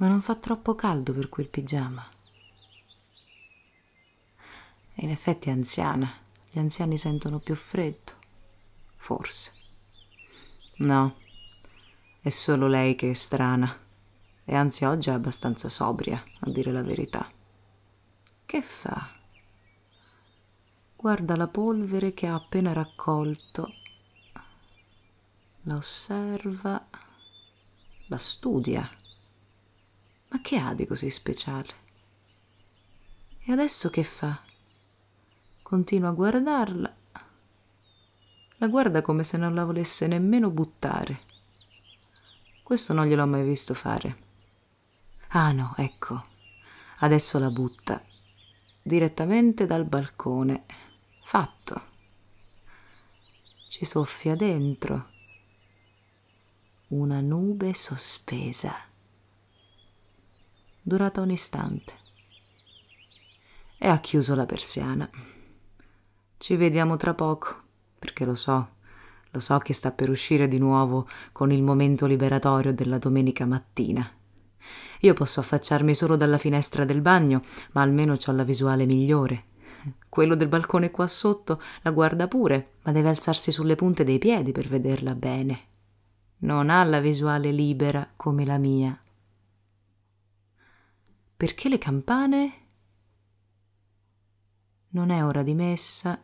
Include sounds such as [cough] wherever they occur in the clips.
Ma non fa troppo caldo per quel pigiama. E in effetti è anziana. Gli anziani sentono più freddo. Forse. No, è solo lei che è strana. E anzi oggi è abbastanza sobria, a dire la verità. Che fa? Guarda la polvere che ha appena raccolto. La osserva. La studia. Ma che ha di così speciale? E adesso che fa? Continua a guardarla. La guarda come se non la volesse nemmeno buttare. Questo non gliel'ho mai visto fare. Ah no, ecco. Adesso la butta. Direttamente dal balcone. Fatto. Ci soffia dentro. Una nube sospesa durata un istante. E ha chiuso la persiana. Ci vediamo tra poco, perché lo so, lo so che sta per uscire di nuovo con il momento liberatorio della domenica mattina. Io posso affacciarmi solo dalla finestra del bagno, ma almeno ho la visuale migliore. Quello del balcone qua sotto la guarda pure, ma deve alzarsi sulle punte dei piedi per vederla bene. Non ha la visuale libera come la mia. Perché le campane? Non è ora di messa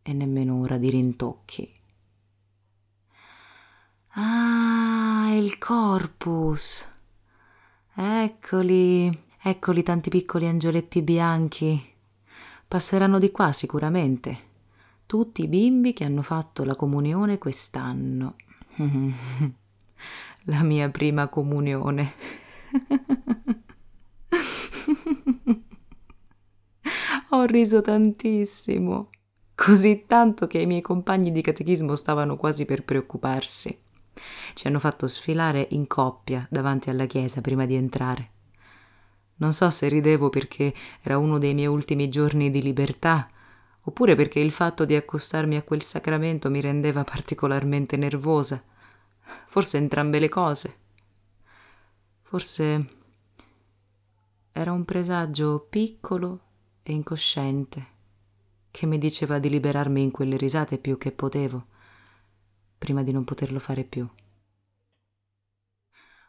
e nemmeno ora di rintocchi. Ah, il corpus. Eccoli, eccoli tanti piccoli angioletti bianchi. Passeranno di qua sicuramente. Tutti i bimbi che hanno fatto la comunione quest'anno. [laughs] la mia prima comunione. [laughs] Ho riso tantissimo, così tanto che i miei compagni di catechismo stavano quasi per preoccuparsi. Ci hanno fatto sfilare in coppia davanti alla chiesa prima di entrare. Non so se ridevo perché era uno dei miei ultimi giorni di libertà, oppure perché il fatto di accostarmi a quel sacramento mi rendeva particolarmente nervosa. Forse entrambe le cose. Forse era un presagio piccolo e incosciente, che mi diceva di liberarmi in quelle risate più che potevo, prima di non poterlo fare più.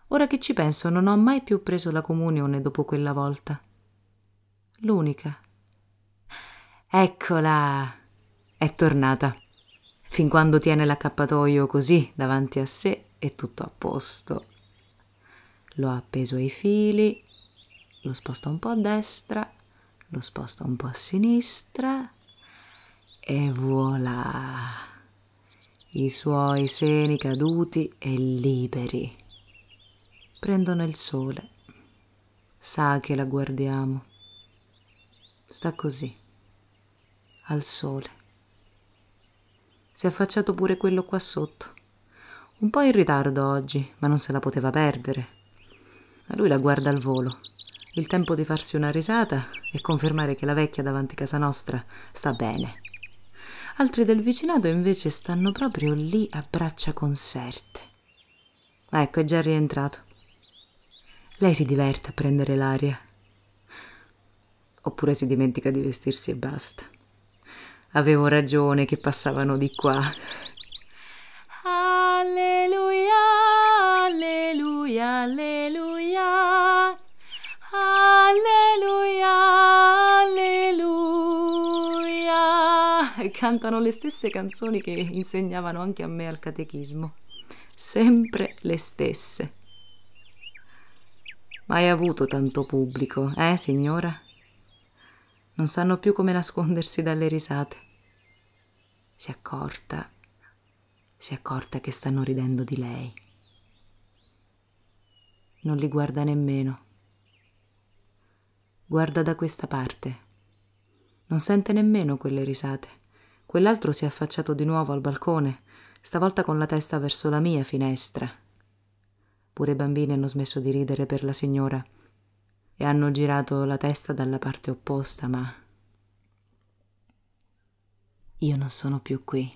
Ora che ci penso, non ho mai più preso la comunione dopo quella volta. L'unica. Eccola! È tornata. Fin quando tiene l'accappatoio così davanti a sé è tutto a posto. L'ho appeso ai fili, lo sposta un po' a destra lo sposta un po' a sinistra e voilà. I suoi seni caduti e liberi. Prendono il sole. Sa che la guardiamo. Sta così al sole. Si è affacciato pure quello qua sotto. Un po' in ritardo oggi ma non se la poteva perdere. A lui la guarda al volo il tempo di farsi una risata e confermare che la vecchia davanti casa nostra sta bene. Altri del vicinato invece stanno proprio lì a braccia conserte. Ecco, è già rientrato. Lei si diverte a prendere l'aria. Oppure si dimentica di vestirsi e basta. Avevo ragione che passavano di qua. Alleluia, alleluia. Alleluia, cantano le stesse canzoni che insegnavano anche a me al catechismo. Sempre le stesse. Mai avuto tanto pubblico, eh, signora? Non sanno più come nascondersi dalle risate. Si è accorta, si è accorta che stanno ridendo di lei. Non li guarda nemmeno guarda da questa parte. Non sente nemmeno quelle risate. Quell'altro si è affacciato di nuovo al balcone, stavolta con la testa verso la mia finestra. Pure i bambini hanno smesso di ridere per la signora e hanno girato la testa dalla parte opposta, ma io non sono più qui.